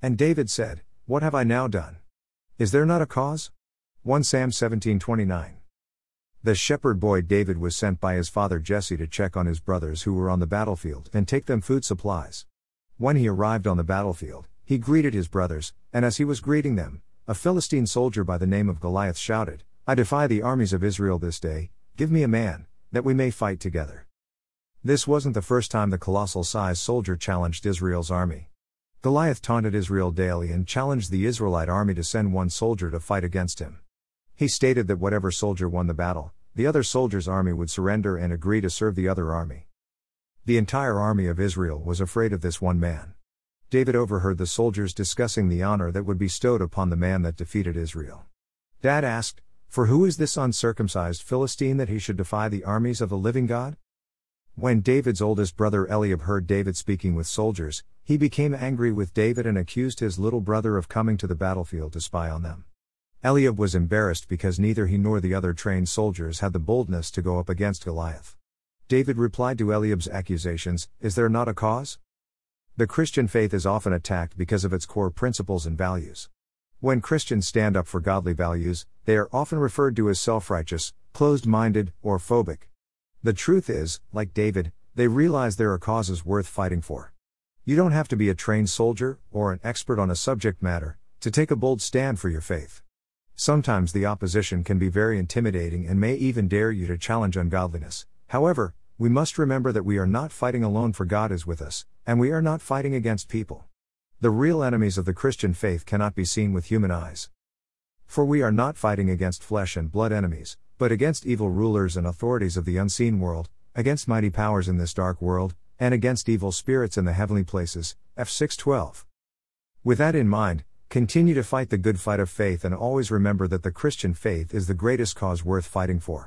And David said, What have I now done? Is there not a cause? 1 Sam 17:29. The shepherd boy David was sent by his father Jesse to check on his brothers who were on the battlefield and take them food supplies. When he arrived on the battlefield, he greeted his brothers, and as he was greeting them, a Philistine soldier by the name of Goliath shouted, I defy the armies of Israel this day, give me a man, that we may fight together. This wasn't the first time the colossal sized soldier challenged Israel's army. Goliath taunted Israel daily and challenged the Israelite army to send one soldier to fight against him. He stated that whatever soldier won the battle, the other soldier's army would surrender and agree to serve the other army. The entire army of Israel was afraid of this one man. David overheard the soldiers discussing the honor that would be bestowed upon the man that defeated Israel. David asked, For who is this uncircumcised Philistine that he should defy the armies of the living God? When David's oldest brother Eliab heard David speaking with soldiers, he became angry with David and accused his little brother of coming to the battlefield to spy on them. Eliab was embarrassed because neither he nor the other trained soldiers had the boldness to go up against Goliath. David replied to Eliab's accusations Is there not a cause? The Christian faith is often attacked because of its core principles and values. When Christians stand up for godly values, they are often referred to as self righteous, closed minded, or phobic. The truth is, like David, they realize there are causes worth fighting for. You don't have to be a trained soldier, or an expert on a subject matter, to take a bold stand for your faith. Sometimes the opposition can be very intimidating and may even dare you to challenge ungodliness. However, we must remember that we are not fighting alone, for God is with us, and we are not fighting against people. The real enemies of the Christian faith cannot be seen with human eyes. For we are not fighting against flesh and blood enemies, but against evil rulers and authorities of the unseen world, against mighty powers in this dark world, and against evil spirits in the heavenly places. Eph 612. With that in mind, Continue to fight the good fight of faith and always remember that the Christian faith is the greatest cause worth fighting for.